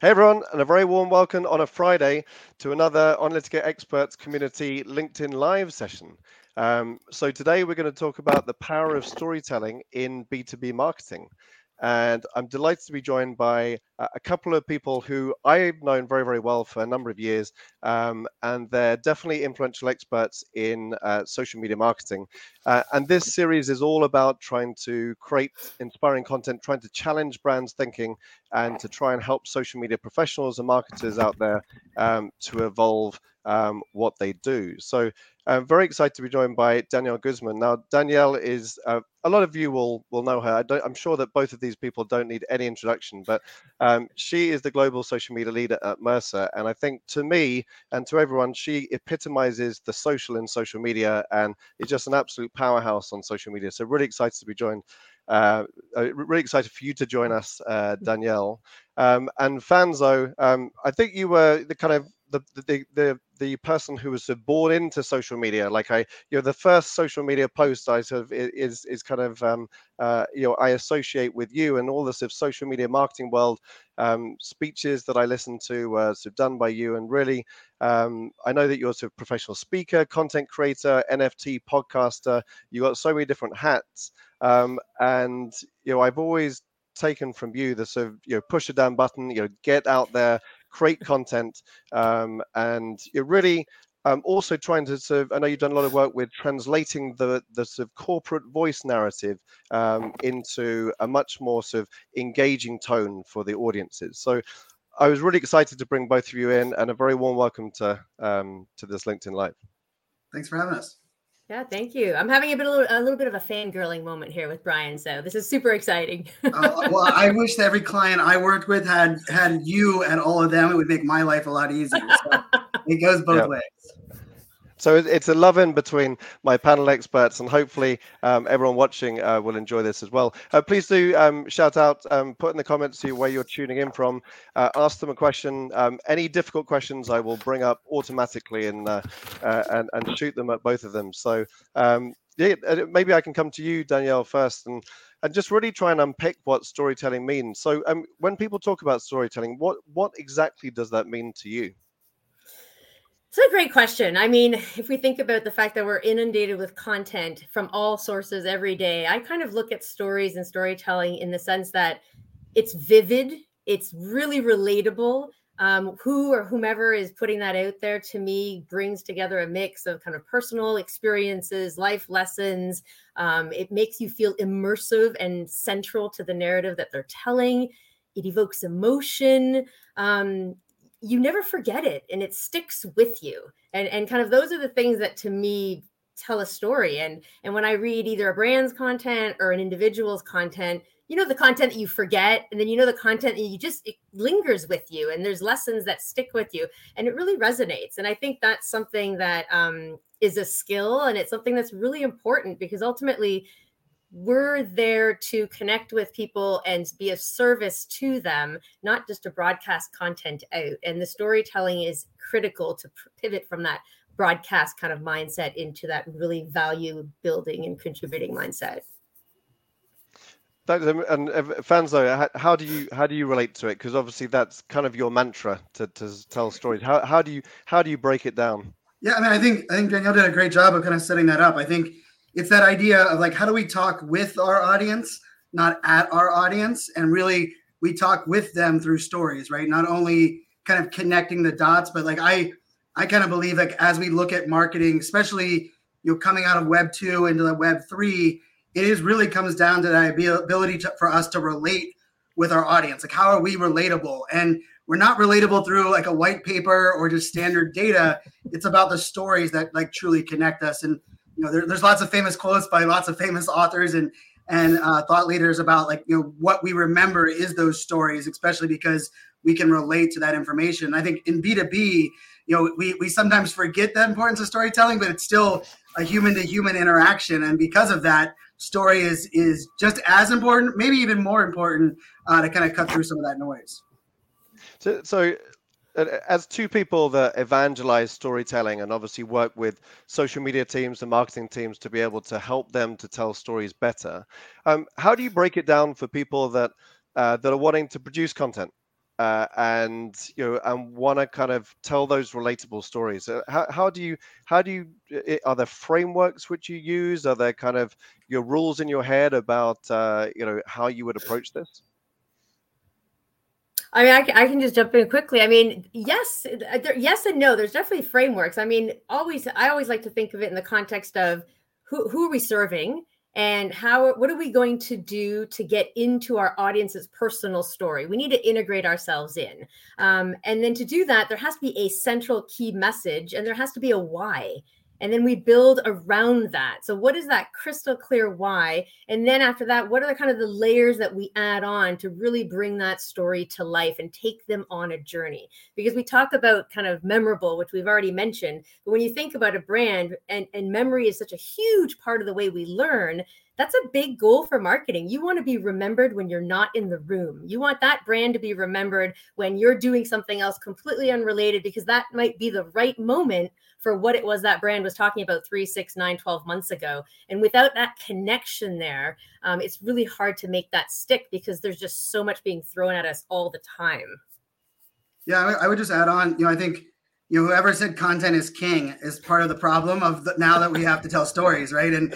Hey everyone, and a very warm welcome on a Friday to another Onalytica Experts Community LinkedIn Live session. Um, so today we're going to talk about the power of storytelling in B2B marketing. And I'm delighted to be joined by a couple of people who I've known very, very well for a number of years. Um, and they're definitely influential experts in uh, social media marketing. Uh, and this series is all about trying to create inspiring content, trying to challenge brands' thinking, and to try and help social media professionals and marketers out there um, to evolve um, what they do. So I'm very excited to be joined by Danielle Guzman. Now, Danielle is uh, a lot of you will will know her. I am sure that both of these people don't need any introduction, but um, she is the global social media leader at Mercer, and I think to me and to everyone, she epitomizes the social in social media, and is just an absolute powerhouse on social media. So really excited to be joined. Uh, uh really excited for you to join us, uh, Danielle. Um, and Fanzo, um, I think you were the kind of the the the the person who was of born into social media. Like I, you know, the first social media post I sort of is is kind of um, uh, you know I associate with you and all the sort of social media marketing world um, speeches that I listen to uh, sort of done by you. And really, um, I know that you're a sort of professional speaker, content creator, NFT podcaster. You got so many different hats, um, and you know I've always taken from you the sort of you know push a down button you know get out there create content, um, and you're really um, also trying to sort of, I know you've done a lot of work with translating the, the sort of corporate voice narrative um, into a much more sort of engaging tone for the audiences. So I was really excited to bring both of you in and a very warm welcome to, um, to this LinkedIn Live. Thanks for having us. Yeah, thank you. I'm having a bit, a little, a little bit of a fangirling moment here with Brian, so this is super exciting. uh, well, I wish every client I worked with had had you and all of them. It would make my life a lot easier. So it goes both yep. ways. So it's a love in between my panel experts, and hopefully um, everyone watching uh, will enjoy this as well. Uh, please do um, shout out, um, put in the comments where you're tuning in from, uh, ask them a question. Um, any difficult questions, I will bring up automatically and uh, uh, and, and shoot them at both of them. So um, yeah, maybe I can come to you, Danielle, first, and and just really try and unpick what storytelling means. So um, when people talk about storytelling, what what exactly does that mean to you? It's a great question. I mean, if we think about the fact that we're inundated with content from all sources every day, I kind of look at stories and storytelling in the sense that it's vivid, it's really relatable. Um, who or whomever is putting that out there to me brings together a mix of kind of personal experiences, life lessons. Um, it makes you feel immersive and central to the narrative that they're telling. It evokes emotion. Um, you never forget it and it sticks with you. And and kind of those are the things that to me tell a story. And and when i read either a brand's content or an individual's content you know the content that you forget and then you know the content that you just it lingers with you and there's lessons that stick with you and it really resonates. And i think that's something that um, is a skill and it's something that's really important because ultimately we're there to connect with people and be of service to them, not just to broadcast content out. And the storytelling is critical to pivot from that broadcast kind of mindset into that really value building and contributing mindset. Thanks um, and uh, Fanzo, how do you how do you relate to it? Because obviously that's kind of your mantra to, to tell stories. How, how do you how do you break it down? Yeah, I mean, I think I think Danielle did a great job of kind of setting that up. I think it's that idea of like how do we talk with our audience not at our audience? And really we talk with them through stories right? Not only kind of connecting the dots but like i i kind of believe like as we look at marketing especially you know coming out of web 2 into the web 3 it is really comes down to the ability to, for us to relate with our audience. Like how are we relatable? And we're not relatable through like a white paper or just standard data. It's about the stories that like truly connect us. And you know, there, there's lots of famous quotes by lots of famous authors and and uh, thought leaders about like you know what we remember is those stories, especially because we can relate to that information. I think in B two B, you know, we we sometimes forget the importance of storytelling, but it's still a human to human interaction, and because of that, story is is just as important, maybe even more important, uh, to kind of cut through some of that noise. So, so as two people that evangelize storytelling and obviously work with social media teams and marketing teams to be able to help them to tell stories better, um, how do you break it down for people that uh, that are wanting to produce content? uh, and you know and want to kind of tell those relatable stories uh, how, how do you how do you are there frameworks which you use are there kind of your rules in your head about uh, you know how you would approach this I mean, I, I, can just jump in quickly. I mean, yes, there, yes and no. There's definitely frameworks. I mean, always, I always like to think of it in the context of who who are we serving, and how what are we going to do to get into our audience's personal story we need to integrate ourselves in um, and then to do that there has to be a central key message and there has to be a why and then we build around that so what is that crystal clear why and then after that what are the kind of the layers that we add on to really bring that story to life and take them on a journey because we talk about kind of memorable which we've already mentioned but when you think about a brand and, and memory is such a huge part of the way we learn that's a big goal for marketing. You want to be remembered when you're not in the room. You want that brand to be remembered when you're doing something else completely unrelated because that might be the right moment for what it was that brand was talking about three, six, nine, 12 months ago. And without that connection there, um, it's really hard to make that stick because there's just so much being thrown at us all the time. Yeah, I would just add on, you know, I think you know, whoever said content is king is part of the problem of the, now that we have to tell stories, right? And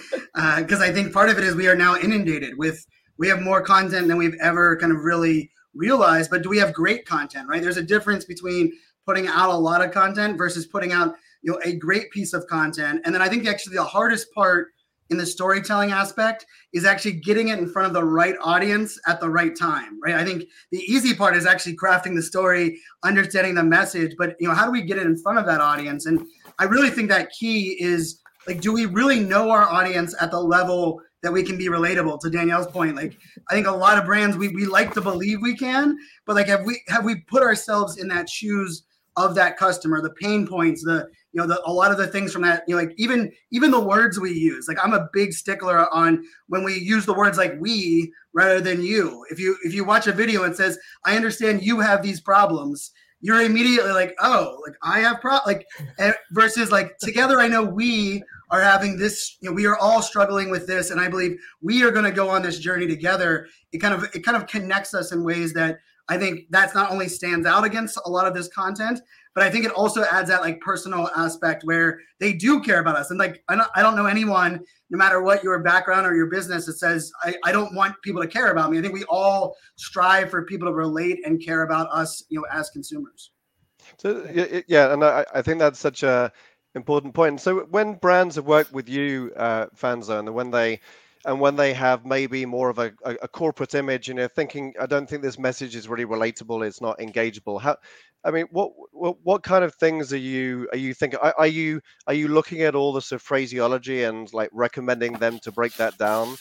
because uh, I think part of it is we are now inundated with we have more content than we've ever kind of really realized. But do we have great content, right? There's a difference between putting out a lot of content versus putting out you know a great piece of content. And then I think actually the hardest part in the storytelling aspect is actually getting it in front of the right audience at the right time right? I think the easy part is actually crafting the story understanding the message but you know how do we get it in front of that audience? And i really think that key is like do we really know our audience at the level that we can be relatable? To danielle's point like i think a lot of brands we, we like to believe we can but like have we have we put ourselves in that shoes of that customer? The pain points the you know the, a lot of the things from that you know like even even the words we use like i'm a big stickler on when we use the words like we rather than you. If you if you watch a video and says i understand you have these problems you're immediately like oh like i have pro like eh, versus like together i know we are having this you know we are all struggling with this and i believe we are going to go on this journey together. It kind of it kind of connects us in ways that i think that's not only stands out against a lot of this content but I think it also adds that like personal aspect where they do care about us. And like, I don't, I don't know anyone, no matter what your background or your business, that says, I, I don't want people to care about me. I think we all strive for people to relate and care about us, you know, as consumers. So, yeah. And I, I think that's such a important point. So when brands have worked with you, uh, Fanzo, and when they, and when they have maybe more of a, a, a, corporate image and they're thinking i don't think this message is really relatable it's not engageable. How i mean what what, what kind of things are you are you thinking are, are, you are you looking at all of phraseology and like recommending them to break that down?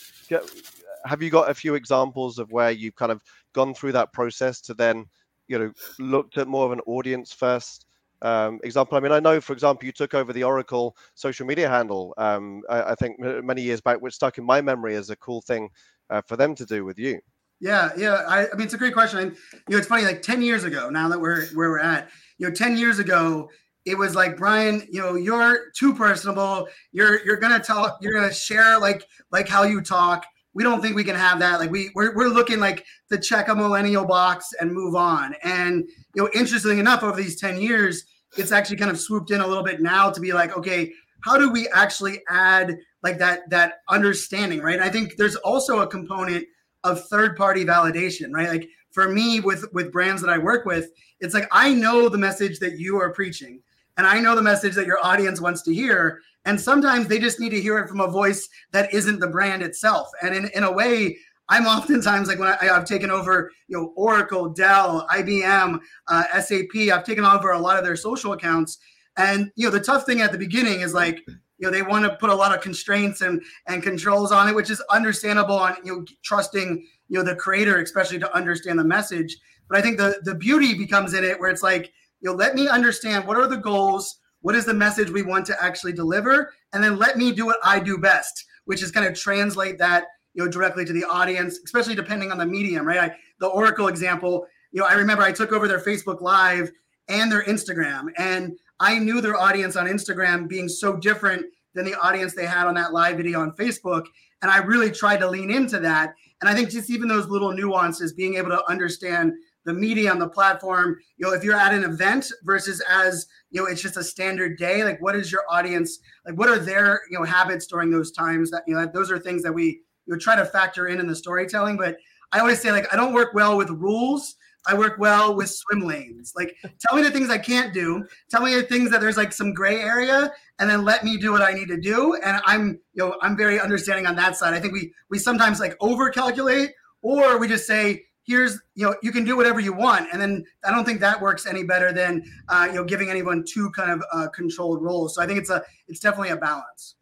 Have you got a few examples of where you've kind of gone through that process to then you know looked at more of an audience first um, example. I mean, I know, for example, you took over the Oracle social media handle, um, I, I, think many years back, which stuck in my memory as a cool thing uh, for them to do with you. Yeah, yeah. I, I, mean, it's a great question. And, you know, it's funny, like 10 years ago, now that we're where we're at, you know, 10 years ago, it was like Brian, you know, you're too personable. You're you're gonna tell, you're gonna share like like how you talk. We don't think we can have that. Like we we're, we're looking like to check a millennial box and move on. And you know, interestingly enough, over these 10 years, it's actually kind of swooped in a little bit now to be like, okay, how do we actually add like that that understanding, right? I think there's also a component of third party validation, right? Like for me with with brands that I work with, it's like I know the message that you are preaching and I know the message that your audience wants to hear. And sometimes they just need to hear it from a voice that isn't the brand itself. And in, in a way, I'm oftentimes like when I, have taken over, you know, Oracle, Dell, IBM, uh, SAP. I've taken over a lot of their social accounts, and you know, the tough thing at the beginning is like, you know, they want to put a lot of constraints and and controls on it, which is understandable on you know trusting you know the creator, especially to understand the message. But I think the the beauty becomes in it where it's like, you know, let me understand what are the goals, what is the message we want to actually deliver, and then let me do what I do best, which is kind of translate that you know directly to the audience, especially depending on the medium, right? I, the Oracle example, you know, I remember I took over their Facebook Live and their Instagram, and I knew their audience on Instagram being so different than the audience they had on that live video on Facebook, and I really tried to lean into that. And I think just even those little nuances, being able to understand the media medium, the platform. You know, if you're at an event versus as you know, it's just a standard day. Like, what is your audience like? What are their you know habits during those times? That you know, those are things that we you know, try to factor in in the storytelling. But I always say like I don't work well with rules. I work well with swim lanes. Like, tell me the things I can't do. Tell me the things that there's like some gray area, and then let me do what I need to do. And I'm, you know, I'm very understanding on that side. I think we we sometimes like over calculate, or we just say, here's, you know, you can do whatever you want. And then I don't think that works any better than, uh, you know, giving anyone two kind of uh, controlled roles. So I think it's a, it's definitely a balance.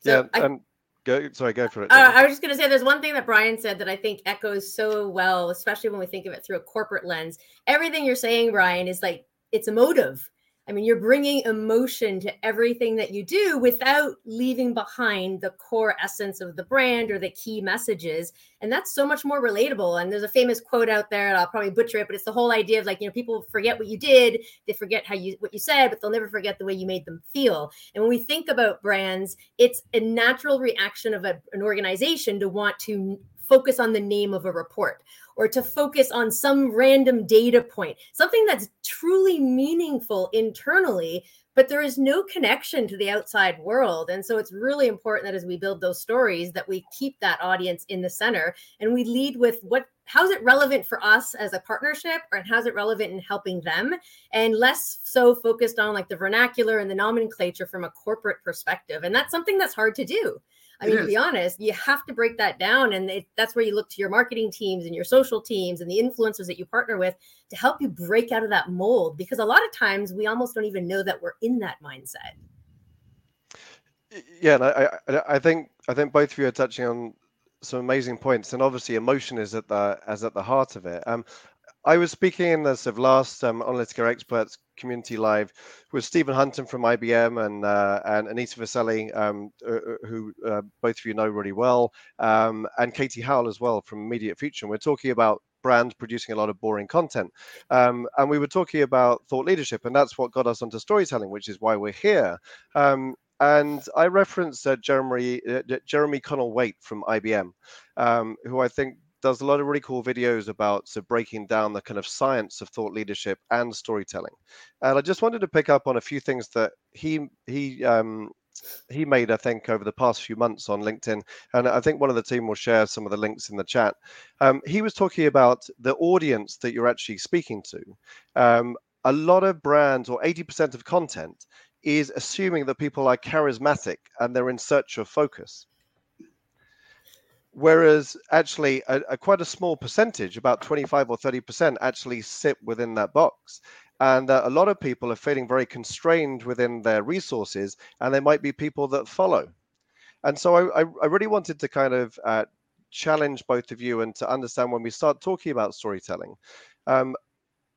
So yeah, I, and Go, sorry, go for it. Uh, I was just going to say there's one thing that Brian said that I think echoes so well, especially when we think of it through a corporate lens. Everything you're saying, Brian, is like it's emotive. I mean, you're bringing emotion to everything that you do without leaving behind the core essence of the brand or the key messages. And that's so much more relatable. And there's a famous quote out there, and I'll probably butcher it, but it's the whole idea of like, you know, people forget what you did, they forget how you what you said, but they'll never forget the way you made them feel. And when we think about brands, it's a natural reaction of a, an organization to want to focus on the name of a report or to focus on some random data point, something that's truly meaningful internally, but there is no connection to the outside world. And so it's really important that as we build those stories that we keep that audience in the center and we lead with what how's it relevant for us as a partnership or how's it relevant in helping them and less so focused on like the vernacular and the nomenclature from a corporate perspective. And that's something that's hard to do. I mean, to be honest, you have to break that down. And it, that's where you look to your marketing teams and your social teams and the influencers that you partner with to help you break out of that mold. Because a lot of times we almost don't even know that we're in that mindset. Yeah, I, I, I think I think both of you are touching on some amazing points, and obviously emotion is at the as at the heart of it. Um, I was speaking in the sort of last um, Onalytica Experts community live with Stephen Hunton from IBM and uh, and Anita Viselli, um, uh, uh, who uh, both of you know really well, um, and Katie Howell as well from Immediate Future. And we're talking about brands producing a lot of boring content, um, and we were talking about thought leadership, and that's what got us onto storytelling, which is why we're here. Um, and I referenced uh, Jeremy uh, Jeremy Connell Waite from IBM, um, who I think does a lot of really cool videos about so breaking down the kind of science of thought leadership and storytelling. And I just wanted to pick up on a few things that he he um, he made, I think, over the past few months on LinkedIn. And I think one of the team will share some of the links in the chat. Um, he was talking about the audience that you're actually speaking to. Um, a lot of brands, or 80% of content, is assuming that people are charismatic and they're in search of focus whereas actually a, a, quite a small percentage about 25 or 30 percent actually sit within that box. And uh, a lot of people are feeling very constrained within their resources and there might be people that follow. And so i, I really wanted to kind of uh, challenge both of you and to understand when we start talking about storytelling um,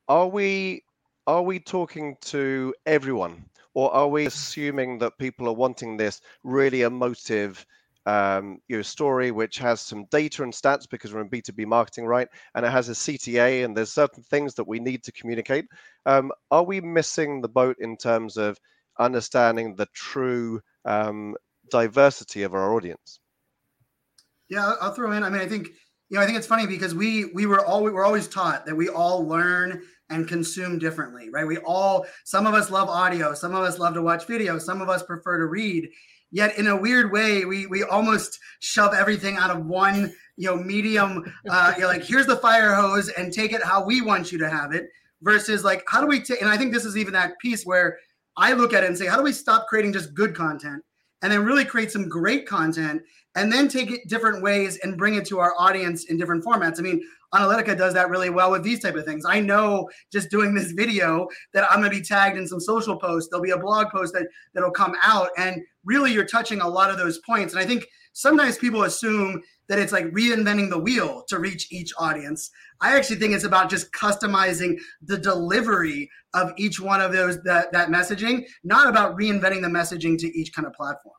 are we are we talking to everyone or are we assuming that people are wanting this really emotive um, your story which has some data and stats because we're in B2B marketing, right? And it has a CTA and there's certain things that we need to communicate. Um, are we missing the boat in terms of understanding the true um, diversity of our audience? Yeah, I'll throw in. I mean, I think you know, I think it's funny because we we were all we were always taught that we all learn and consume differently, right? We all some of us love audio, some of us love to watch video, some of us prefer to read, yet in a weird way we we almost shove everything out of one you know medium uh you're like here's the fire hose and take it how we want you to have it versus like how do we take and i think this is even that piece where i look at it and say how do we stop creating just good content and then really create some great content and then take it different ways and bring it to our audience in different formats i mean Onalytica does that really well with these type of things. I know just doing this video that I'm going to be tagged in some social posts. There'll be a blog post that that'll come out, and really you're touching a lot of those points. And I think sometimes people assume that it's like reinventing the wheel to reach each audience. I actually think it's about just customizing the delivery of each one of those that that messaging, not about reinventing the messaging to each kind of platform.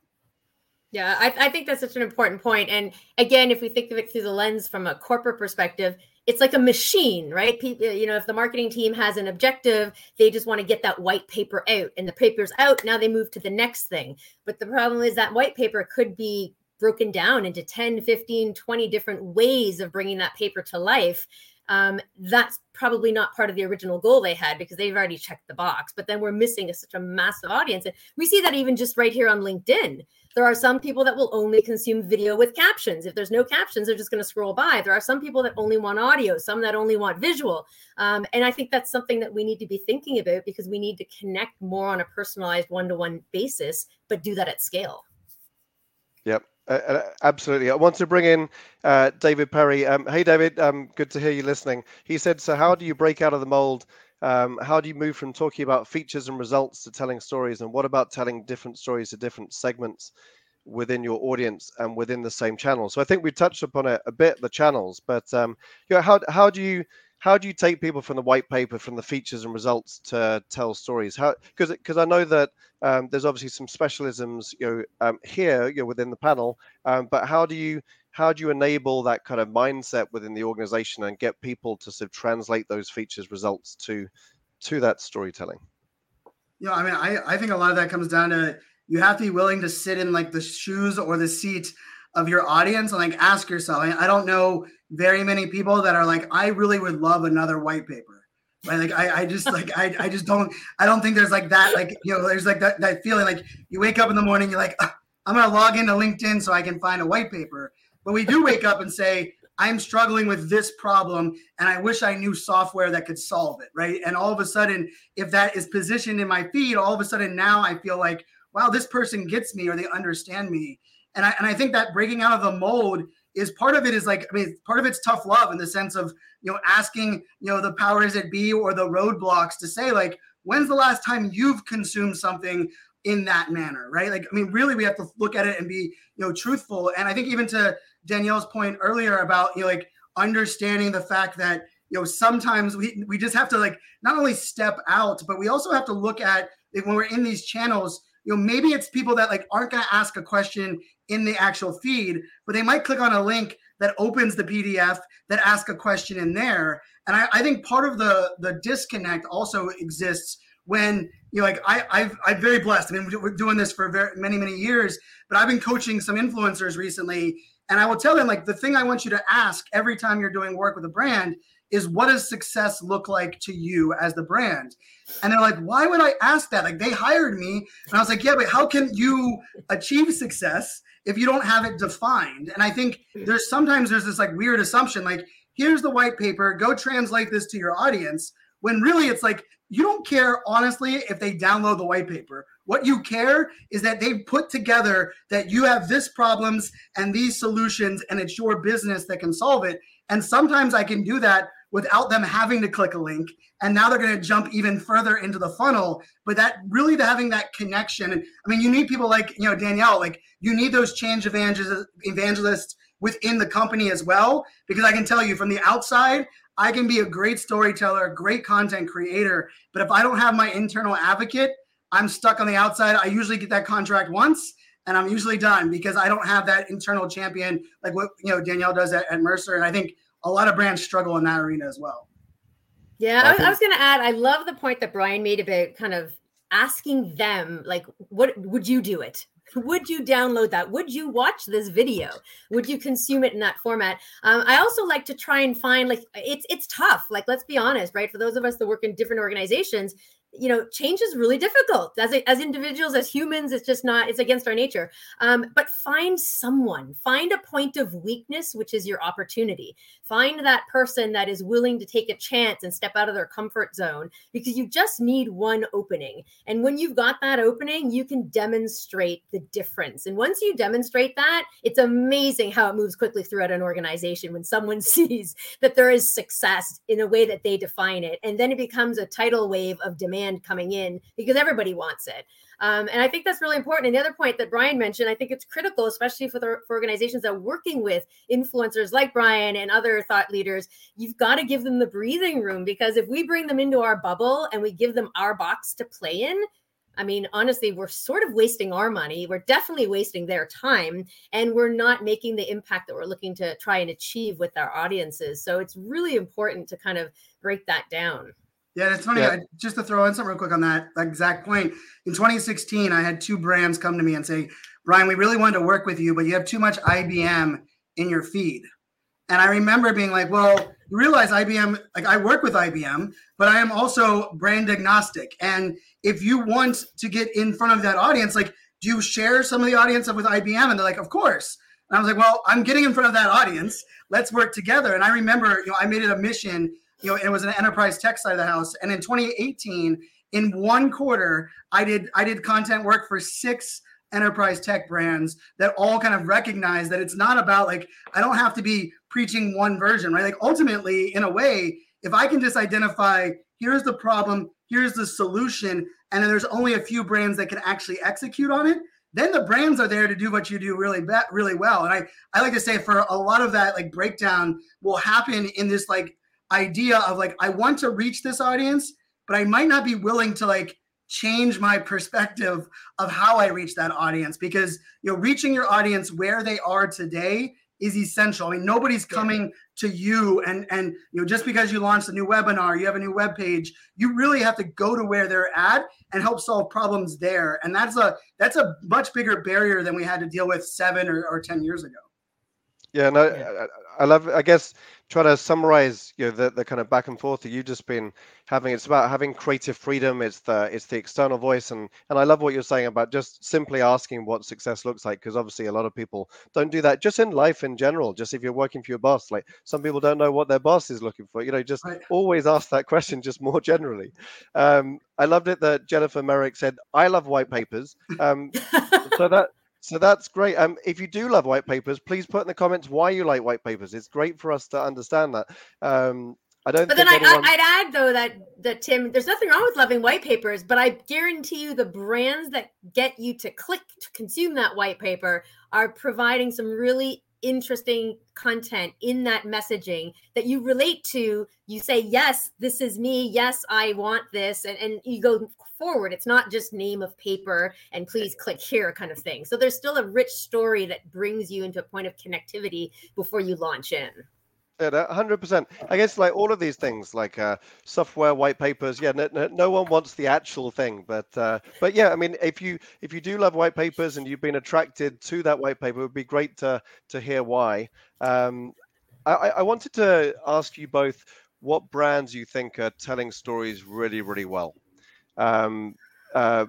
Yeah, I, I, think that's such an important point. And again, if we think of it through the lens from a corporate perspective, it's like a machine, right? People, you know, if the marketing team has an objective, they just want to get that white paper out, and the paper's out. Now they move to the next thing. But the problem is that white paper could be broken down into 10, 15, 20 different ways of bringing that paper to life. um, that's probably not part of the original goal they had because they've already checked the box. But then we're missing a, such a massive audience. And we see that even just right here on LinkedIn. There are some people that will only consume video with captions. If there's no captions, they're just going to scroll by. There are some people that only want audio, some that only want visual. Um, and I think that's something that we need to be thinking about because we need to connect more on a personalized one to one basis, but do that at scale. Yep. Uh, absolutely. I want to bring in uh, David Perry. Um, hey, David. Um, good to hear you listening. He said, "So, how do you break out of the mold? Um, how do you move from talking about features and results to telling stories? And what about telling different stories to different segments within your audience and within the same channel?" So, I think we touched upon it a bit, the channels. But um, you know, how how do you how do you take people from the white paper from the features and results to tell stories how because because i know that um, there's obviously some specialisms you know um, here you know within the panel um, but how do you how do you enable that kind of mindset within the organization and get people to sort of translate those features results to to that storytelling know i mean i i think a lot of that comes down to you have to be willing to sit in like the shoes or the seat of your audience and like ask yourself i don't know very many people that are like, I really would love another white paper. Right. Like I, I just like I, I just don't I don't think there's like that like you know there's like that, that feeling like you wake up in the morning you're like I'm gonna log into LinkedIn so I can find a white paper but we do wake up and say I'm struggling with this problem and I wish I knew software that could solve it right? And all of a sudden if that is positioned in my feed all of a sudden now I feel like wow this person gets me or they understand me. And I and I think that breaking out of the mold is part of it is like I mean part of it's tough love in the sense of you know asking you know the powers that be or the roadblocks to say like when's the last time you've consumed something in that manner? Right? Like I mean really we have to look at it and be you know truthful. And I think even to Danielle's point earlier about you know like understanding the fact that you know sometimes we we just have to like not only step out but we also have to look at like, when we're in these channels you know maybe it's people that like aren't going to ask a question in the actual feed, but they might click on a link that opens the PDF that ask a question in there. And I, I think part of the the disconnect also exists when you know, like I, I've I'm very blessed. I mean, we're doing this for very, many many years, but I've been coaching some influencers recently, and I will tell them like the thing I want you to ask every time you're doing work with a brand is what does success look like to you as the brand? And they're like, why would I ask that? Like they hired me, and I was like, yeah, but how can you achieve success? if you don't have it defined. And I think there's sometimes there's this like weird assumption like, here's the white paper, go translate this to your audience. When really it's like, you don't care honestly if they download the white paper. What you care is that they've put together that you have this problems and these solutions, and it's your business that can solve it. And sometimes I can do that without them having to click a link. And now they're going to jump even further into the funnel. But that really the, having that connection. I mean, you need people like, you know, Danielle, like you need those change evangelists within the company as well. Because I can tell you from the outside, I can be a great storyteller, a great content creator. But if I don't have my internal advocate, I'm stuck on the outside. I usually get that contract once and I'm usually done because I don't have that internal champion like what you know Danielle does at, at Mercer. And I think a lot of brands struggle in that arena as well. Yeah, I, I was going to add. I love the point that Brian made about kind of asking them, like, what would you do it? Would you download that? Would you watch this video? Would you consume it in that format? Um, I also like to try and find like it's it's tough. Like let's be honest, right? For those of us that work in different organizations, you know change is really difficult. As as individuals as humans it's just not it's against our nature. Um, but find someone find a point of weakness which is your opportunity. Find that person that is willing to take a chance and step out of their comfort zone because you just need one opening. And when you've got that opening you can demonstrate the difference. And once you demonstrate that it's amazing how it moves quickly throughout an organization when someone sees that there is success in a way that they define it. And then it becomes a tidal wave of demand demand coming in because everybody wants it. Um, and I think that's really important. And the other point that Brian mentioned, I think it's critical, especially for, the, for organizations that are working with influencers like Brian and other thought leaders. You've got to give them the breathing room because if we bring them into our bubble and we give them our box to play in, I mean, honestly, we're sort of wasting our money. We're definitely wasting their time, and we're not making the impact that we're looking to try and achieve with our audiences. So it's really important to kind of break that down. Yeah, it's funny. Yeah. I, just to throw in something real quick on that exact point. In 2016, I had two brands come to me and say, Brian, we really wanted to work with you, but you have too much IBM in your feed. And I remember being like, well, you realize IBM, like I work with IBM, but I am also brand agnostic. And if you want to get in front of that audience, like, do you share some of the audience with IBM? And they're like, of course. And I was like, well, I'm getting in front of that audience. Let's work together. And I remember, you know, I made it a mission, you know, it was an enterprise tech side of the house. And in 2018, in one quarter, I did I did content work for six enterprise tech brands that all kind of recognize that it's not about like I don't have to be preaching one version, right? Like ultimately, in a way, if I can just identify here's the problem, here's the solution, and then there's only a few brands that can actually execute on it, then the brands are there to do what you do really be- really well. And I I like to say for a lot of that like breakdown will happen in this like idea of like I want to reach this audience, but I might not be willing to like change my perspective of how I reach that audience because you know reaching your audience where they are today is essential. I mean nobody's coming to you and and you know just because you launched a new webinar, you have a new web page, you really have to go to where they're at and help solve problems there. And that's a that's a much bigger barrier than we had to deal with 7 or, or 10 years ago. Yeah, and I, I love. I guess try to summarize, you know, the, the kind of back and forth that you've just been having. It's about having creative freedom. It's the it's the external voice, and and I love what you're saying about just simply asking what success looks like, because obviously a lot of people don't do that. Just in life in general, just if you're working for your boss, like some people don't know what their boss is looking for. You know, just right. always ask that question, just more generally. Um, I loved it that Jennifer Merrick said, "I love white papers." Um, so that so that's great. Um, if you do love white papers, please put in the comments why you like white papers. It's great for us to understand that. Um, I don't. But then I, anyone... I'd add though that that Tim, there's nothing wrong with loving white papers, but I guarantee you the brands that get you to click to consume that white paper are providing some really interesting content in that messaging that you relate to. You say yes this is me. Yes i want this. And, and you go forward. It's not just name of paper and please click here kind of thing. So there's still a rich story that brings you into a point of connectivity before you launch in hundred percent. I guess like all of these things, like uh, software white papers. Yeah, no, no, no, one wants the actual thing, but uh, but yeah, I mean, if you if you do love white papers and you've been attracted to that white paper, it would be great to to hear why. Um, I, I wanted to ask you both what brands you think are telling stories really, really well. Um, uh,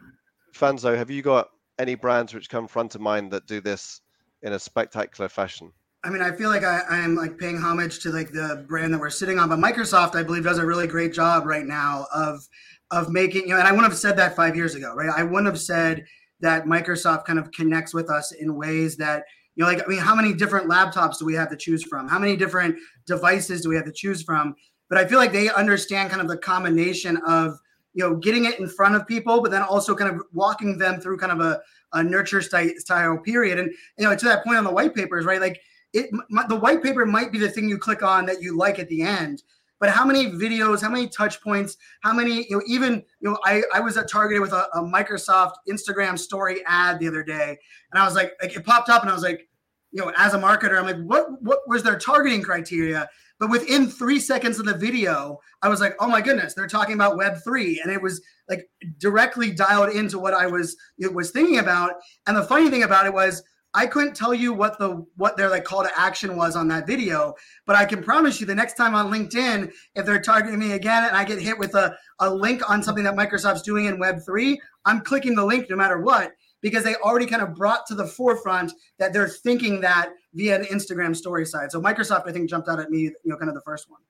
Fanzo, have you got any brands which come front of mind that do this in a spectacular fashion? I mean, I feel like I, am like paying homage to like the brand that we're sitting on, but Microsoft, I believe, does a really great job right now of of making you know. And I wouldn't have said that five years ago, right? I wouldn't have said that Microsoft kind of connects with us in ways that you know, like I mean, how many different laptops do we have to choose from? How many different devices do we have to choose from? But I feel like they understand kind of the combination of you know getting it in front of people, but then also kind of walking them through kind of a, a nurture style period. And you know, to that point on the white papers, right? Like it the white paper might be the thing you click on that you like at the end but how many videos how many touch points how many you know even you know i i was targeted with a, a, microsoft instagram story ad the other day and i was like, like it popped up and i was like you know as a marketer i'm like what what was their targeting criteria? But within three seconds of the video i was like oh my goodness they're talking about web 3 and it was like directly dialed into what i was was thinking about and the funny thing about it was I couldn't tell you what the what their like call to action was on that video, but I can promise you the next time on LinkedIn, if they're targeting me again and I get hit with a, a link on something that Microsoft's doing in Web3, I'm clicking the link no matter what, because they already kind of brought to the forefront that they're thinking that via the Instagram story side. So Microsoft, I think, jumped out at me, you know, kind of the first one.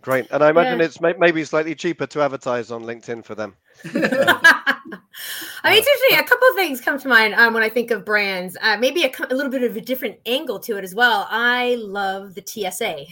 Great. And I imagine yeah. it's maybe slightly cheaper to advertise on LinkedIn for them. Um, I mean, it's interesting. A couple of things come to mind um, when I think of brands. Uh, maybe a, a, little bit of a different angle to it as well. I love the TSA.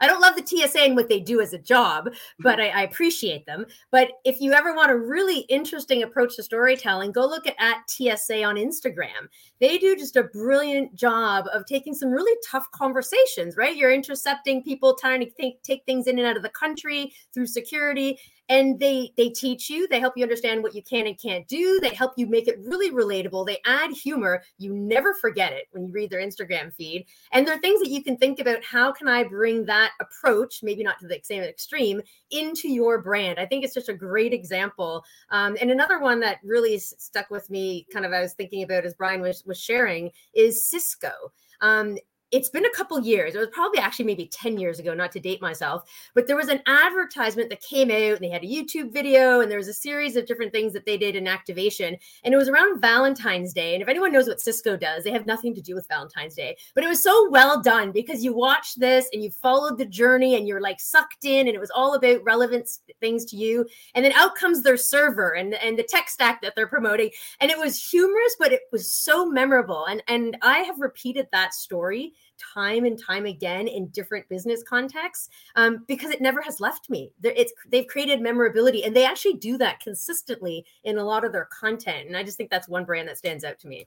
I don't love the TSA and what they do as a job, but I, I, appreciate them. But if you ever want a really interesting approach to storytelling, go look at, at TSA on Instagram. They do just a brilliant job of taking some really tough conversations, right? You're intercepting people trying to think, take things in and out of the country through security and they they teach you they help you understand what you can and can't do they help you make it really relatable they add humor you never forget it when you read their instagram feed. And there are things that you can think about how can i bring that approach maybe not to the same extreme into your brand? I think it's just a great example. Um, and another one that really stuck with me kind of i was thinking about as brian was, was sharing is cisco. Um, it's been a couple years. It was probably actually maybe 10 years ago, not to date myself, but there was an advertisement that came out and they had a YouTube video and there was a series of different things that they did in activation. And it was around Valentine's Day. And if anyone knows what Cisco does, they have nothing to do with Valentine's Day, but it was so well done because you watched this and you followed the journey and you're like sucked in and it was all about relevant things to you. And then out comes their server and, and the tech stack that they're promoting. And it was humorous, but it was so memorable. And, and I have repeated that story time and time again in different business contexts um, because it never has left me. It's they've created memorability, and they actually do that consistently in a lot of their content. And I just think that's one brand that stands out to me.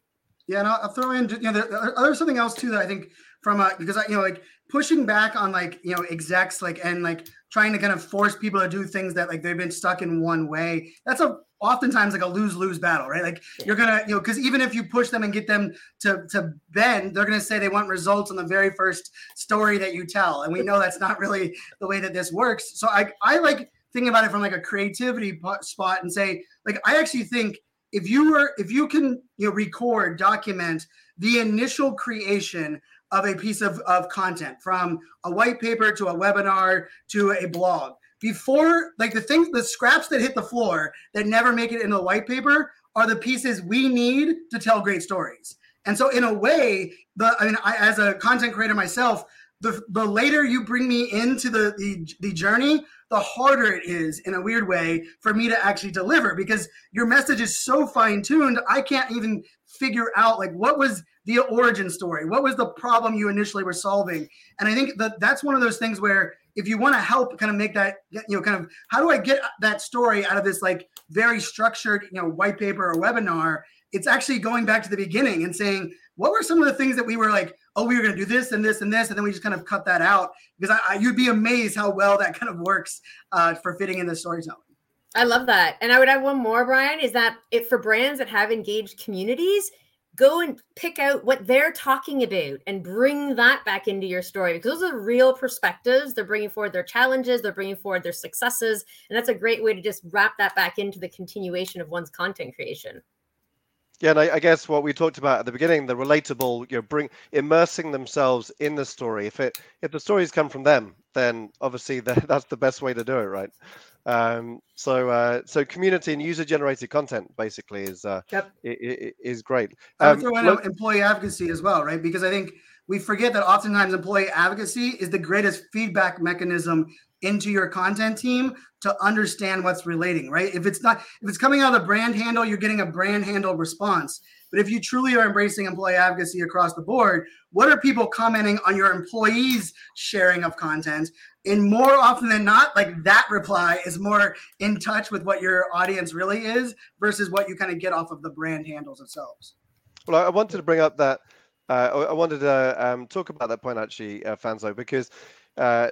Yeah, and I'll, I'll throw in, you know, there, there's something else too that I think from a because I, you know, like pushing back on like you know execs like and like trying to kind of force people to do things that like they've been stuck in one way. That's a oftentimes like a lose lose battle, right? Like you're gonna, you know, because even if you push them and get them to to bend, they're gonna say they want results on the very first story that you tell, and we know that's not really the way that this works. So I I like thinking about it from like a creativity spot and say like I actually think if you were if you can you know record document the initial creation of a piece of, of content from a white paper to a webinar to a blog before like the things the scraps that hit the floor that never make it into the white paper are the pieces we need to tell great stories. And so in a way the i mean I, as a content creator myself the, the later you bring me into the, the the journey the harder it is in a weird way for me to actually deliver because your message is so fine tuned i can't even figure out like what was the origin story? What was the problem you initially were solving? And i think that that's one of those things where if you want to help kind of make that you know kind of how do i get that story out of this like very structured you know white paper or webinar it's actually going back to the beginning and saying what were some of the things that we were like oh we were going to do this and this and this and then we just kind of cut that out because I, I, you'd be amazed how well that kind of works uh, for fitting in the storytelling i love that and i would add one more brian is that if for brands that have engaged communities go and pick out what they're talking about and bring that back into your story because those are real perspectives. They're bringing forward their challenges, they're bringing forward their successes. And that's a great way to just wrap that back into the continuation of one's content creation. Yeah, and I, I, guess what we talked about at the beginning, the relatable, you know, bring immersing themselves in the story. If it if the stories come from them, then obviously the, that's the best way to do it, right? Um, so uh, so community and user generated content basically is uh, yep. is great. Um, throw in look, employee advocacy as well, right? Because I think we forget that oftentimes employee advocacy is the greatest feedback mechanism into your content team to understand what's relating, right? If it's not if it's coming out of the brand handle, you're getting a brand handle response. But if you truly are embracing employee advocacy across the board, what are people commenting on your employees' sharing of content? And more often than not, like that reply is more in touch with what your audience really is versus what you kind of get off of the brand handles themselves. Well, I wanted to bring up that. Uh, I wanted to um, talk about that point actually, uh, Fanzo, because uh,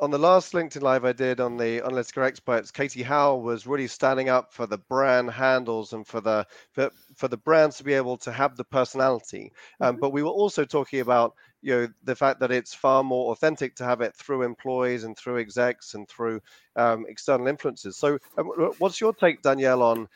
on the last LinkedIn live I did on the on Experts, Katie Howell was really standing up for the brand handles and for the for, for the brands to be able to have the personality. Um, mm-hmm. But we were also talking about you know the fact that it's far more authentic to have it through employees and through execs and through um, external influences. So, um, what's your take, Danielle, on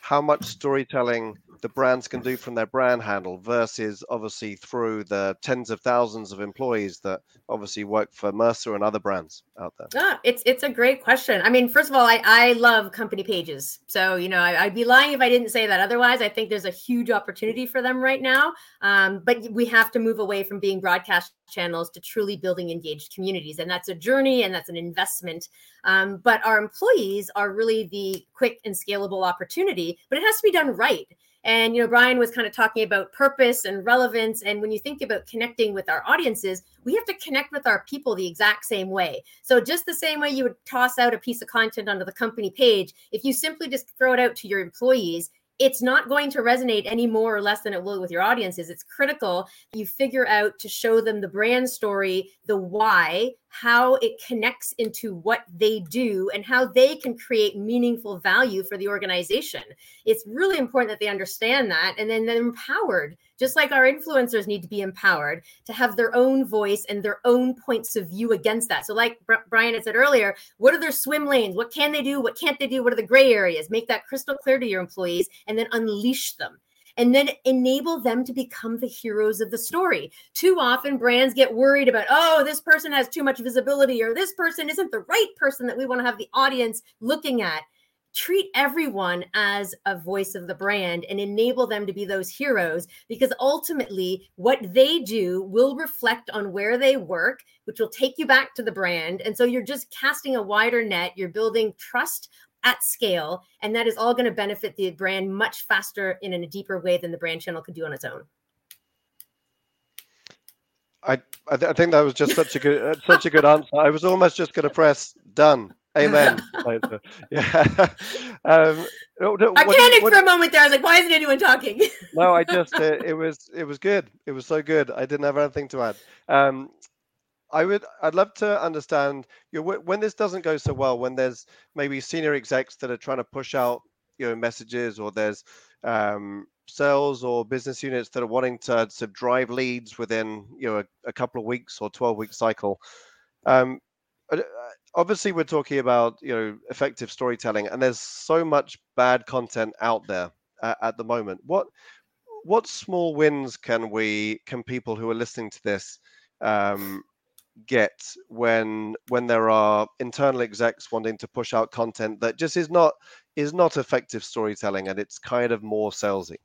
how much storytelling the brands can do from their brand handle versus obviously through the tens of thousands of employees that obviously work for Mercer and other brands out there? Yeah, it's it's a great question. I mean, first of all, I, I love company pages. So, you know, I, would be lying if I didn't say that. Otherwise, I think there's a huge opportunity for them right now. Um, but we have to move away from being broadcast channels to truly building engaged communities. And that's a journey and that's an investment. Um, but our employees are really the quick and scalable opportunity, but it has to be done right. And, you know, Brian was kind of talking about purpose and relevance. And when you think about connecting with our audiences, we have to connect with our people the exact same way. So, just the same way you would toss out a piece of content onto the company page, if you simply just throw it out to your employees, it's not going to resonate any more or less than it will with your audiences. It's critical you figure out to show them the brand story, the why, how it connects into what they do and how they can create meaningful value for the organization. It's really important that they understand that and then they're empowered, just like our influencers need to be empowered to have their own voice and their own points of view against that. So, like Brian had said earlier, what are their swim lanes? What can they do? What can't they do? What are the gray areas? Make that crystal clear to your employees and then unleash them and then enable them to become the heroes of the story. Too often, brands get worried about, oh, this person has too much visibility, or this person isn't the right person that we want to have the audience looking at. Treat everyone as a voice of the brand and enable them to be those heroes because ultimately what they do will reflect on where they work which will take you back to the brand. And so you're just casting a wider net. You're building trust at scale and that is all going to benefit the brand much faster in a deeper way than the brand channel could do on its own I, I, th- I think that was just such a good uh, such a good answer. I was almost just going to press done Amen. yeah. Um, I panicked what, for a moment there. I was like, "Why isn't anyone talking?" no, I just uh, it was it was good. It was so good. I didn't have anything to add. Um, I would I'd love to understand you know, when this doesn't go so well. When there's maybe senior execs that are trying to push out you know messages, or there's um, sales or business units that are wanting to to drive leads within you know a, a couple of weeks or 12 week cycle. Um, obviously we're talking about you know effective storytelling and there's so much bad content out there uh, at the moment what what small wins can we can people who are listening to this um, get when when there are internal execs wanting to push out content that just is not is not effective storytelling and it's kind of more salesy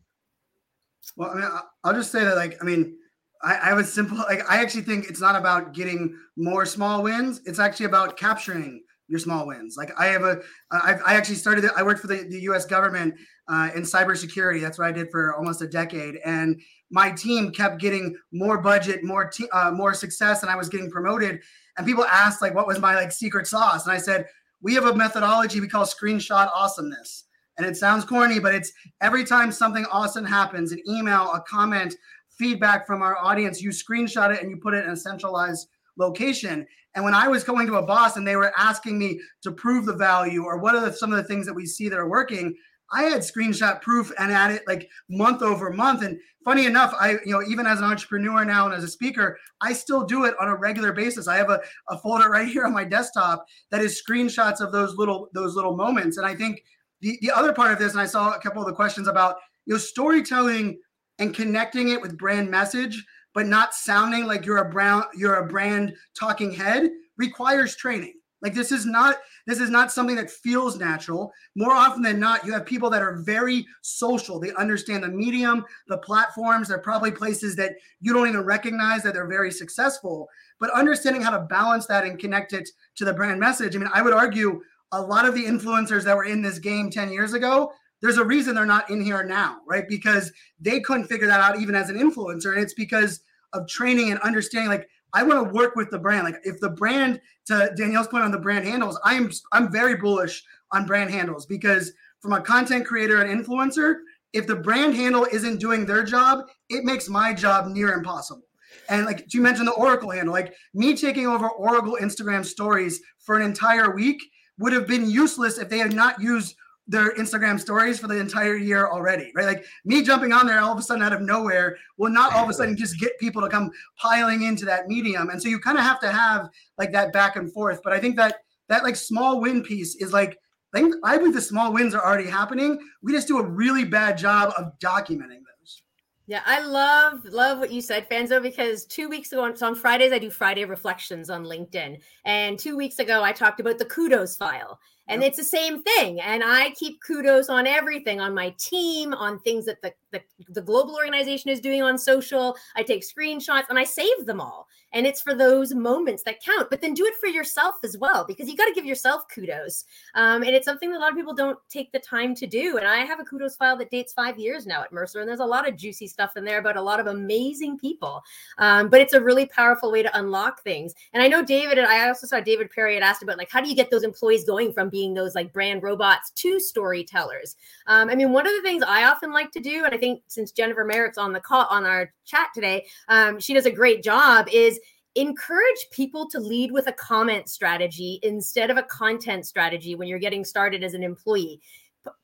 well i mean i'll just say that like i mean I, I have a simple like I actually think it's not about getting more small wins. It's actually about capturing your small wins. Like I have a, I've, I actually started. I worked for the, the U.S. government uh, in cybersecurity. That's what I did for almost a decade, and my team kept getting more budget, more te- uh, more success, and I was getting promoted. And people asked like, what was my like secret sauce? And I said, we have a methodology we call screenshot awesomeness. And it sounds corny, but it's every time something awesome happens, an email, a comment, feedback from our audience, you screenshot it and you put it in a centralized location. And when I was going to a boss and they were asking me to prove the value or what are the, some of the things that we see that are working, I had screenshot proof and at it like month over month. And funny enough, I, you know, even as an entrepreneur now and as a speaker, I still do it on a regular basis. I have a, a folder right here on my desktop that is screenshots of those little, those little moments. And I think the, the other part of this, and I saw a couple of the questions about, you know, storytelling and connecting it with brand message, but not sounding like you're a brown you're a brand talking head requires training. Like this is not this is not something that feels natural. More often than not, you have people that are very social. They understand the medium, the platforms. They're probably places that you don't even recognize that they're very successful. But understanding how to balance that and connect it to the brand message. I mean, I would argue a lot of the influencers that were in this game 10 years ago there's a reason they're not in here now, right? Because they couldn't figure that out even as an influencer. And it's because of training and understanding. Like, I want to work with the brand. Like, if the brand, to Danielle's point on the brand handles, I'm I'm very bullish on brand handles because from a content creator and influencer, if the brand handle isn't doing their job, it makes my job near impossible. And like you mentioned the Oracle handle, like me taking over Oracle Instagram stories for an entire week would have been useless if they had not used their Instagram stories for the entire year already, right? Like me jumping on there all of a sudden out of nowhere will not all of a sudden just get people to come piling into that medium. And so you kind of have to have like that back and forth. But I think that that like small win piece is like I think I believe the small wins are already happening. We just do a really bad job of documenting those. Yeah, I love love what you said, Fanzo, because two weeks ago, so on Fridays I do Friday reflections on LinkedIn, and two weeks ago I talked about the kudos file, and yep. it's the same thing and i keep kudos on everything on my team on things that the, the, the global organization is doing on social. I take screenshots and i save them all and it's for those moments that count but then do it for yourself as well because you got to give yourself kudos. Um, and it's something that a lot of people don't take the time to do and i have a kudos file that dates five years now at mercer and there's a lot of juicy stuff in there about a lot of amazing people. Um, but it's a really powerful way to unlock things. And i know david and i also saw david perry had asked about like how do you get those employees going from being those like brand robots to storytellers. Um, i mean one of the things i often like to do and i think since jennifer merritt's on the call on our chat today um, she does a great job is encourage people to lead with a comment strategy instead of a content strategy when you're getting started as an employee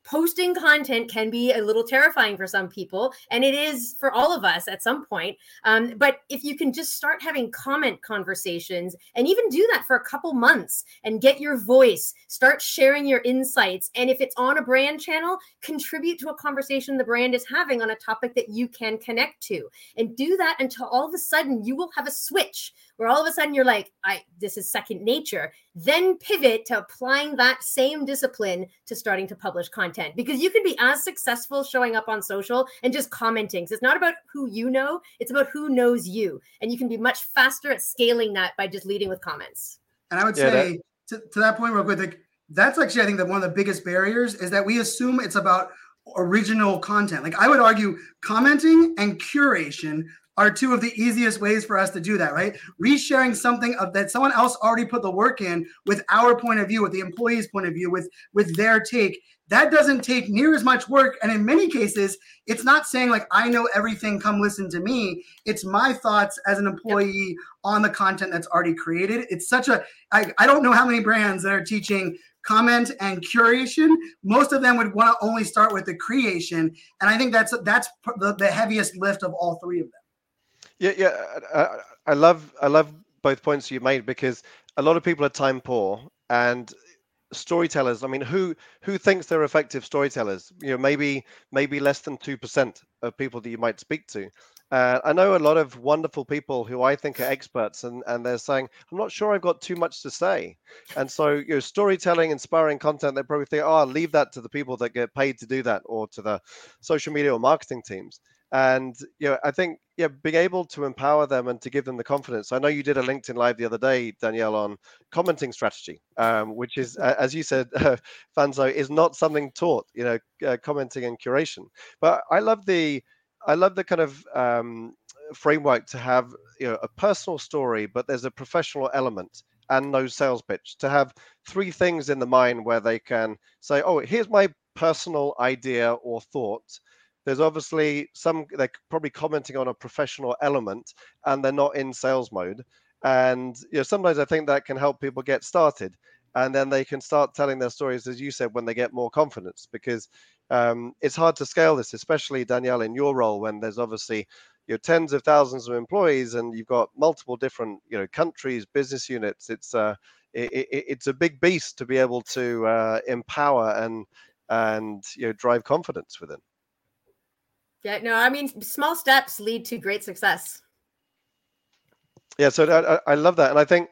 posting content can be a little terrifying for some people and it is for all of us at some point um, but if you can just start having comment conversations and even do that for a couple months and get your voice start sharing your insights and if it's on a brand channel contribute to a conversation the brand is having on a topic that you can connect to. And do that until all of a sudden you will have a switch where all of a sudden you're like i this is second nature then pivot to applying that same discipline to starting to publish content. Because you can be as successful showing up on social and just commenting. Because it's not about who you know it's about who knows you. And you can be much faster at scaling that by just leading with comments. And i would yeah, say that- to, to that point real quick like, that's actually i think that one of the biggest barriers is that we assume it's about original content. Like I would argue commenting and curation are two of the easiest ways for us to do that, right? Resharing something of that someone else already put the work in with our point of view, with the employee's point of view, with with their take. That doesn't take near as much work, and in many cases, it's not saying like I know everything. Come listen to me. It's my thoughts as an employee on the content that's already created. It's such a I, I don't know how many brands that are teaching comment and curation most of them would want to only start with the creation and i think that's that's the, the heaviest lift of all three of them yeah, yeah. I, I love I love both points you made because a lot of people are time poor and storytellers i mean who who thinks they're effective storytellers? You know maybe maybe less than 2% of people that you might speak to. Uh, i know a lot of wonderful people who i think are experts and and they're saying i'm not sure i've got too much to say. And so you know storytelling inspiring content they probably think oh i'll leave that to the people that get paid to do that or to the social media or marketing teams. And you know i think yeah being able to empower them and to give them the confidence. I know you did a linkedin live the other day danielle on commenting strategy um, which is uh, as you said uh, fanzo is not something taught you know uh, commenting and curation. But i love the i love the kind of um, framework to have you know a personal story but there's a professional element and no sales pitch. To have three things in the mind where they can say oh here's my personal idea or thought there's obviously some they're probably commenting on a professional element and they're not in sales mode. And you know sometimes i think that can help people get started and then they can start telling their stories as you said when they get more confidence because um, it's hard to scale this especially danielle in your role when there's obviously you know tens of thousands of employees and you've got multiple different you know countries business units. It's uh it, it, it's a big beast to be able to uh, empower and and you know drive confidence within yeah, no, I mean, small steps lead to great success. Yeah, so I, I love that, and I think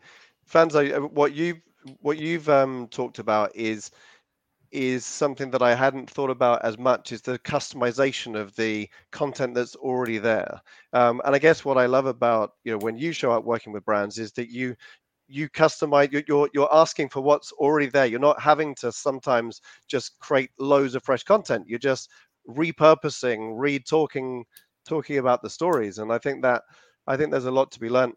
Fanzo, uh, what you've what you've um, talked about is is something that I hadn't thought about as much is the customization of the content that's already there. Um, and I guess what I love about you know when you show up working with brands is that you you customize you're you're asking for what's already there you're not having to sometimes just create loads of fresh content you're just repurposing, re-talking, talking about the stories, and I think that I think there's a lot to be learned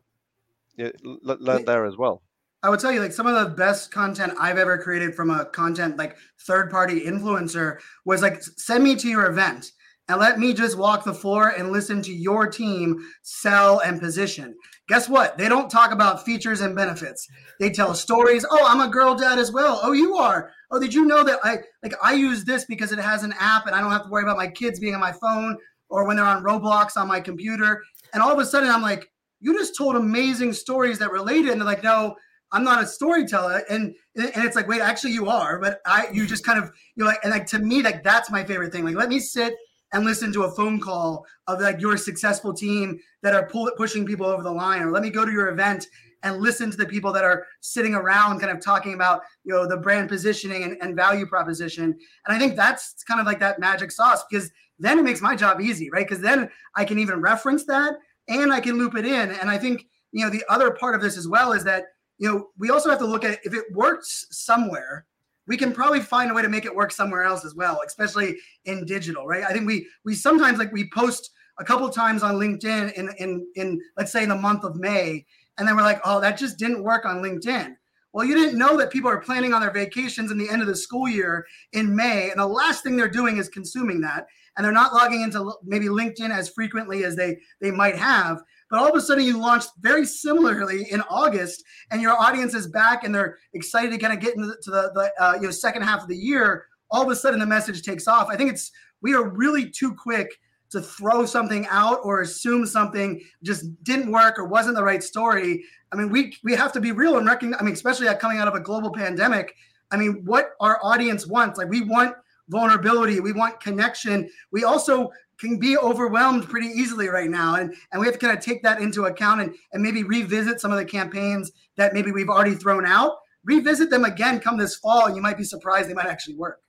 learned there as well. I would tell you, like some of the best content I've ever created from a content like third party influencer was like send me to your event and let me just walk the floor and listen to your team sell and position. Guess what? They don't talk about features and benefits. They tell stories. Oh, I'm a girl dad as well. Oh, you are. Oh, did you know that I like I use this because it has an app and I don't have to worry about my kids being on my phone or when they're on Roblox on my computer. And all of a sudden I'm like, you just told amazing stories that related. And they're like, no, I'm not a storyteller. And and it's like, wait, actually you are, but I you just kind of you're like, and like to me, like that's my favorite thing. Like let me sit and listen to a phone call of like your successful team that are pull, pushing people over the line or let me go to your event and listen to the people that are sitting around kind of talking about you know the brand positioning and, and value proposition. And i think that's kind of like that magic sauce because then it makes my job easy right? Because then i can even reference that and i can loop it in. And i think you know the other part of this as well is that you know we also have to look at if it works somewhere we can probably find a way to make it work somewhere else as well, especially in digital, right? I think we we sometimes like we post a couple times on LinkedIn in in in let's say in the month of May, and then we're like, oh, that just didn't work on LinkedIn. Well, you didn't know that people are planning on their vacations in the end of the school year in May, and the last thing they're doing is consuming that, and they're not logging into maybe LinkedIn as frequently as they they might have. But all of a sudden, you launched very similarly in August, and your audience is back, and they're excited to kind of get into the, the, uh, you know second half of the year. all of a sudden the message takes off. I think it's we are really too quick to throw something out or assume something just didn't work or wasn't the right story. I mean, we we have to be real and recognize. I mean, especially coming out of a global pandemic. I mean, what our audience wants, like we want vulnerability, we want connection. We also can be overwhelmed pretty easily right now. And, and we have to kind of take that into account and, and maybe revisit some of the campaigns that maybe we've already thrown out, revisit them again come this fall, and you might be surprised they might actually work.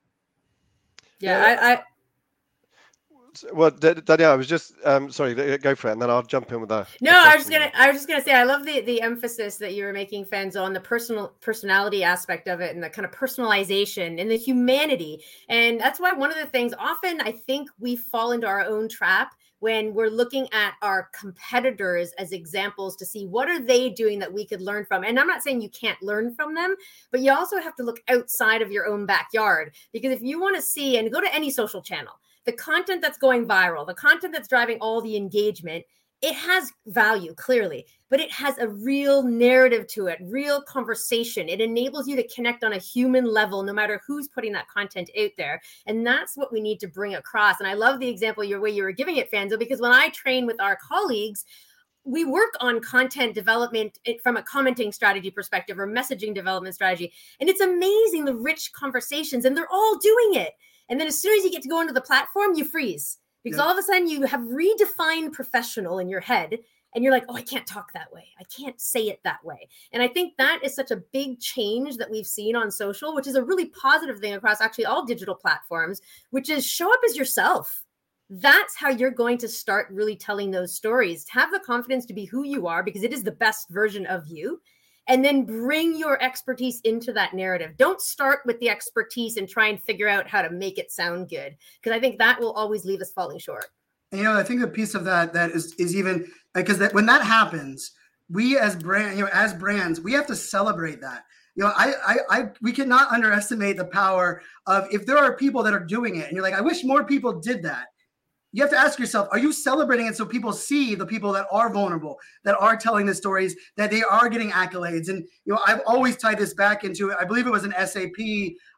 Yeah, I, I well, Danielle, I was just um, sorry. Go for it, and then I'll jump in with that. No, I was just gonna. I was just gonna say, I love the the emphasis that you were making, fans, on the personal personality aspect of it, and the kind of personalization and the humanity. And that's why one of the things often I think we fall into our own trap when we're looking at our competitors as examples to see what are they doing that we could learn from and i'm not saying you can't learn from them but you also have to look outside of your own backyard because if you want to see and go to any social channel the content that's going viral, the content that's driving all the engagement, it has value clearly, but it has a real narrative to it, real conversation. It enables you to connect on a human level, no matter who's putting that content out there. And that's what we need to bring across. And I love the example your way you were giving it, Fanzo, because when I train with our colleagues, we work on content development eh, from a commenting strategy perspective or messaging development strategy. And it's amazing the rich conversations, and they're all doing it. And then as soon as you get to go into the platform, you freeze because yep. all of a sudden you have redefined professional in your head and you're like, oh, I can't talk that way. I can't say it that way. And I think that is such a big change that we've seen on social, which is a really positive thing across actually all digital platforms, which is show up as yourself. That's how you're going to start really telling those stories. Have the confidence to be who you are because it is the best version of you and then bring your expertise into that narrative. Don't start with the expertise and try and figure out how to make it sound good because I think that will always leave us falling short. You know, I think a piece of that that is is even because that when that happens, we as brand, you know, as brands, we have to celebrate that. You know, I, I, I, we cannot underestimate the power of if there are people that are doing it, and you're like, I wish more people did that you have to ask yourself are you celebrating it so people see the people that are vulnerable that are telling the stories that they are getting accolades? And you know i've always tied this back into i believe it was an sap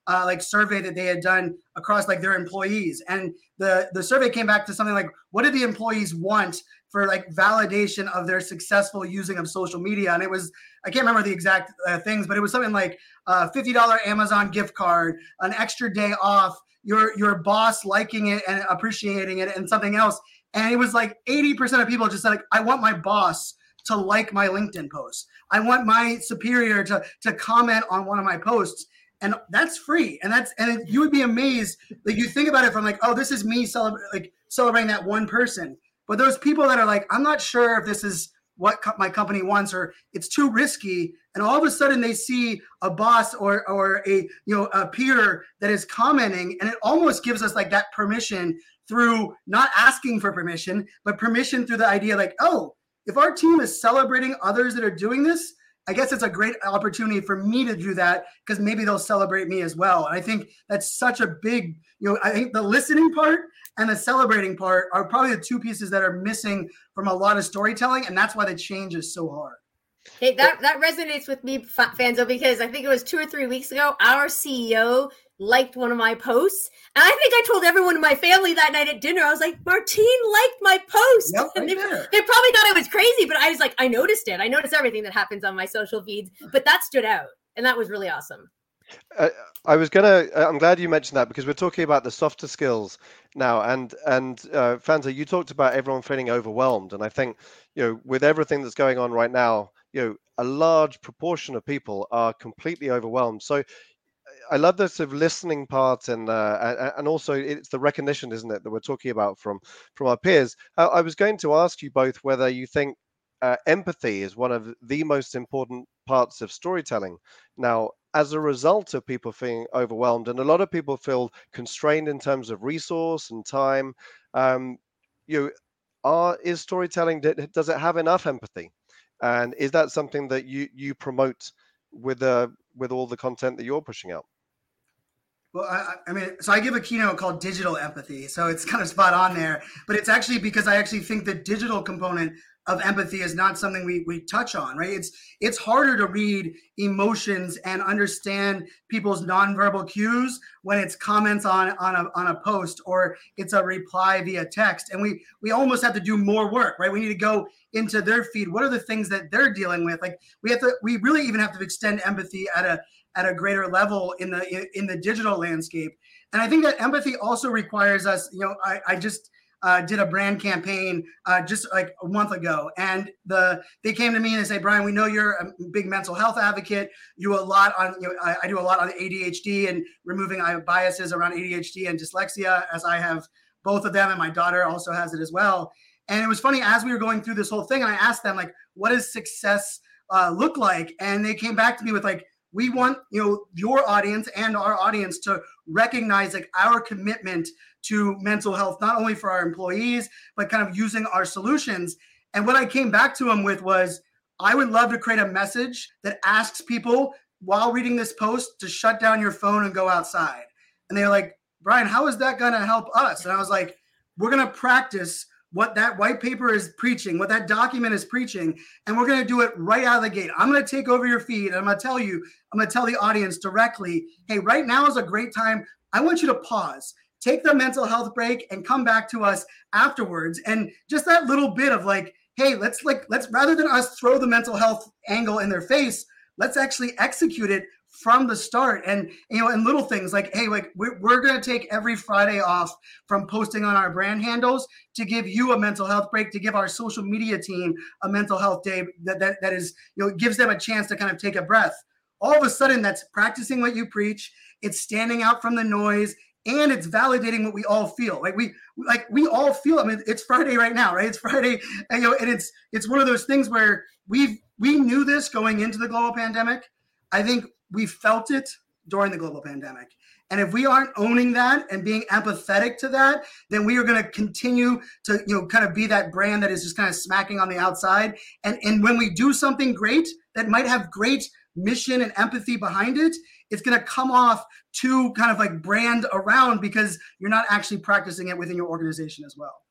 uh, like survey that they had done across like their employees. And the the survey came back to something like what do the employees want for like validation of their successful using of social media? And it was i can't remember the exact uh, things but it was something like a uh, $50 amazon gift card an extra day off your your boss liking it and appreciating it and something else. And it was like 80% of people just said, like, I want my boss to like my LinkedIn post. I want my superior to to comment on one of my posts. And that's free. And that's and you would be amazed. Like you think about it from like, oh, this is me celebrating like celebrating that one person. But those people that are like, I'm not sure if this is what co- my company wants or it's too risky and all of a sudden they see a boss or or a you know a peer that is commenting and it almost gives us like that permission through not asking for permission but permission through the idea like oh if our team is celebrating others that are doing this i guess it's a great opportunity for me to do that because maybe they'll celebrate me as well and i think that's such a big you know i think the listening part and the celebrating part are probably the two pieces that are missing from a lot of storytelling and that's why the change is so hard Hey, that that resonates with me, Fanzo, because I think it was two or three weeks ago. Our CEO liked one of my posts, and I think I told everyone in my family that night at dinner. I was like, "Martine liked my post," yep, and they, they, they, probably thought I was crazy, but I was like, I noticed it. I noticed everything that happens on my social feeds, but that stood out, and that was really awesome. Uh, I was gonna. Uh, I'm glad you mentioned that because we're talking about the softer skills now, and and uh, Fanzo, you talked about everyone feeling overwhelmed, and I think you know with everything that's going on right now you know a large proportion of people are completely overwhelmed so i love the sort of listening part and uh, and also it's the recognition isn't it that we're talking about from from our peers. I, I was going to ask you both whether you think uh, empathy is one of the most important parts of storytelling. Now as a result of people feeling overwhelmed and a lot of people feel constrained in terms of resource and time um, you know, are is storytelling does it have enough empathy? And is that something that you you promote with uh, with all the content that you're pushing out? Well, I, I, mean, so I give a keynote called Digital Empathy. So it's kind of spot on there. But it's actually because I actually think the digital component of empathy is not something we, we touch on, right? It's it's harder to read emotions and understand people's nonverbal cues when it's comments on on a, on a post or it's a reply via text. And we we almost have to do more work, right? We need to go into their feed. What are the things that they're dealing with? Like we have to we really even have to extend empathy at a at a greater level in the in the digital landscape. And I think that empathy also requires us, you know, I, I just uh, did a brand campaign uh, just like a month ago, and the they came to me and they say, Brian, we know you're a big mental health advocate. You a lot on, you know, I, I do a lot on ADHD and removing biases around ADHD and dyslexia, as I have both of them, and my daughter also has it as well. And it was funny as we were going through this whole thing, and I asked them like, what does success uh, look like? And they came back to me with like, we want you know your audience and our audience to recognize like our commitment to mental health, not only for our employees, but kind of using our solutions. And what I came back to him with was I would love to create a message that asks people while reading this post to shut down your phone and go outside. And they're like, Brian, how is that going to help us? And I was like, we're going to practice what that white paper is preaching, what that document is preaching, and we're going to do it right out of the gate. I'm going to take over your feed and I'm going to tell you, I'm going to tell the audience directly, hey, right now is a great time. I want you to pause take the mental health break and come back to us afterwards. And just that little bit of like, hey, let's like, let's rather than us throw the mental health angle in their face, let's actually execute it from the start. And you know and little things like hey like we're, we're going to take every friday off from posting on our brand handles to give you a mental health break to give our social media team a mental health day that, that, that is you know gives them a chance to kind of take a breath. All of a sudden that's practicing what you preach it's standing out from the noise and it's validating what we all feel. Like we like we all feel i mean it's friday right now right? It's friday and, you know and it's it's one of those things where we've we knew this going into the global pandemic. I think we felt it during the global pandemic and if we aren't owning that and being empathetic to that then we are going to continue to you know kind of be that brand that is just kind of smacking on the outside and and when we do something great that might have great mission and empathy behind it it's going to come off too kind of like brand around because you're not actually practicing it within your organization as well.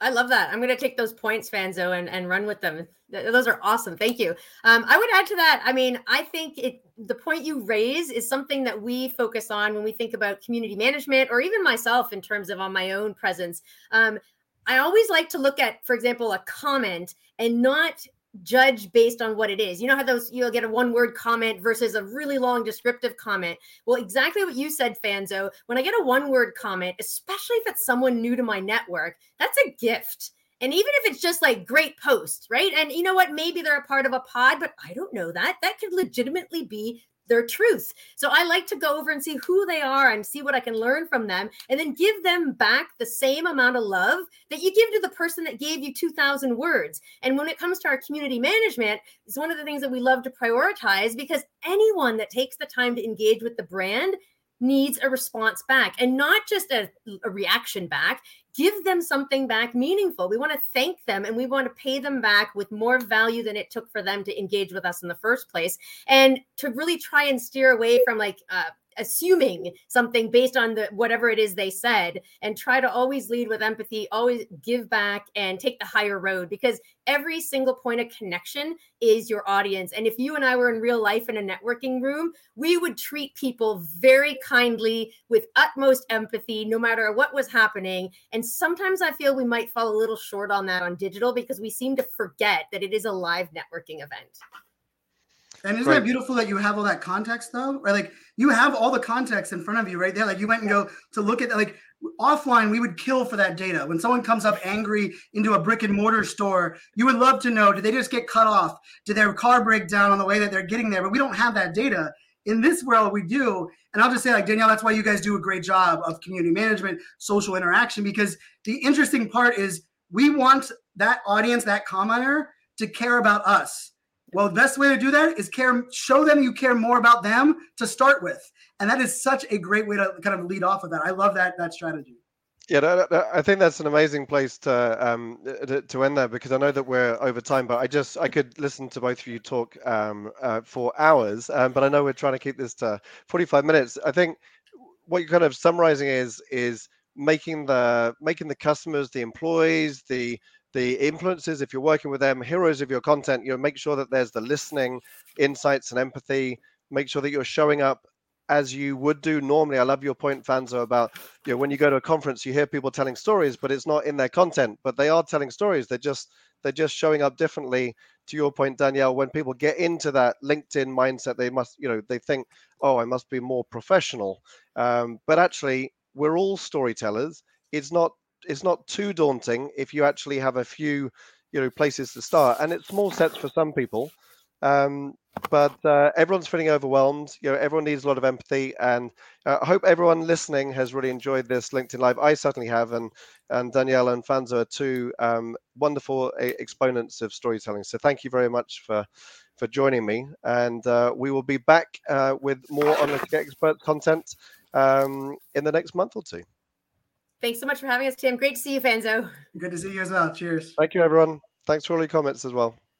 I love that. I'm going to take those points, Fanzo, and, and run with them. Those are awesome. Thank you. Um, I would add to that. I mean, I think it the point you raise is something that we focus on when we think about community management, or even myself in terms of on my own presence. Um, I always like to look at, for example, a comment and not judge based on what it is. You know how those you'll get a one word comment versus a really long descriptive comment. Well, exactly what you said, Fanzo. When I get a one word comment, especially if it's someone new to my network, that's a gift. And even if it's just like great post, right? And you know what? Maybe they're a part of a pod, but I don't know that. That could legitimately be their truth. So I like to go over and see who they are and see what I can learn from them and then give them back the same amount of love that you give to the person that gave you 2000 words. And when it comes to our community management, it's one of the things that we love to prioritize because anyone that takes the time to engage with the brand needs a response back and not just a, a, reaction back. Give them something back meaningful. We want to thank them and we want to pay them back with more value than it took for them to engage with us in the first place. And to really try and steer away from like uh, assuming something based on the whatever it is they said and try to always lead with empathy always give back and take the higher road because every single point of connection is your audience. And if you and I were in real life in a networking room we would treat people very kindly with utmost empathy no matter what was happening. And sometimes I feel we might fall a little short on that on digital because we seem to forget that it is a live networking event and isn't right. it beautiful that you have all that context though? Right? Like you have all the context in front of you right there. Like you went and go to look at like offline, we would kill for that data. When someone comes up angry into a brick and mortar store, you would love to know, did they just get cut off? Did their car break down on the way that they're getting there? But we don't have that data. In this world, we do. And I'll just say, like, Danielle, that's why you guys do a great job of community management, social interaction, because the interesting part is we want that audience, that commenter, to care about us well, the best way to do that is care, show them you care more about them to start with. And that is such a great way to kind of lead off of that. I love that that strategy. Yeah, I think that's an amazing place to um, to end there because I know that we're over time, but I just I could listen to both of you talk um, uh, for hours, um, but I know we're trying to keep this to 45 minutes. I think what you're kind of summarizing is is making the making the customers, the employees, the the influences if you're working with them, heroes of your content, you know, make sure that there's the listening, insights, and empathy. Make sure that you're showing up as you would do normally. I love your point, Fanzo, about you know when you go to a conference, you hear people telling stories, but it's not in their content. But they are telling stories. They're just they're just showing up differently. To your point, Danielle, when people get into that LinkedIn mindset, they must, you know, they think, oh, I must be more professional. Um, but actually, we're all storytellers. It's not it's not too daunting if you actually have a few, you know, places to start. And it's small sets for some people. Um, but uh, everyone's feeling overwhelmed. You know, everyone needs a lot of empathy, and uh, I hope everyone listening has really enjoyed this LinkedIn Live. I certainly have, and and Danielle and Fanzo are two um, wonderful uh, exponents of storytelling. So thank you very much for for joining me, and uh, we will be back uh, with more on the expert content um, in the next month or two. Thanks so much for having us, Tim. Great to see you, Fanzo. Good to see you as well. Cheers. Thank you, everyone. Thanks for all your comments as well.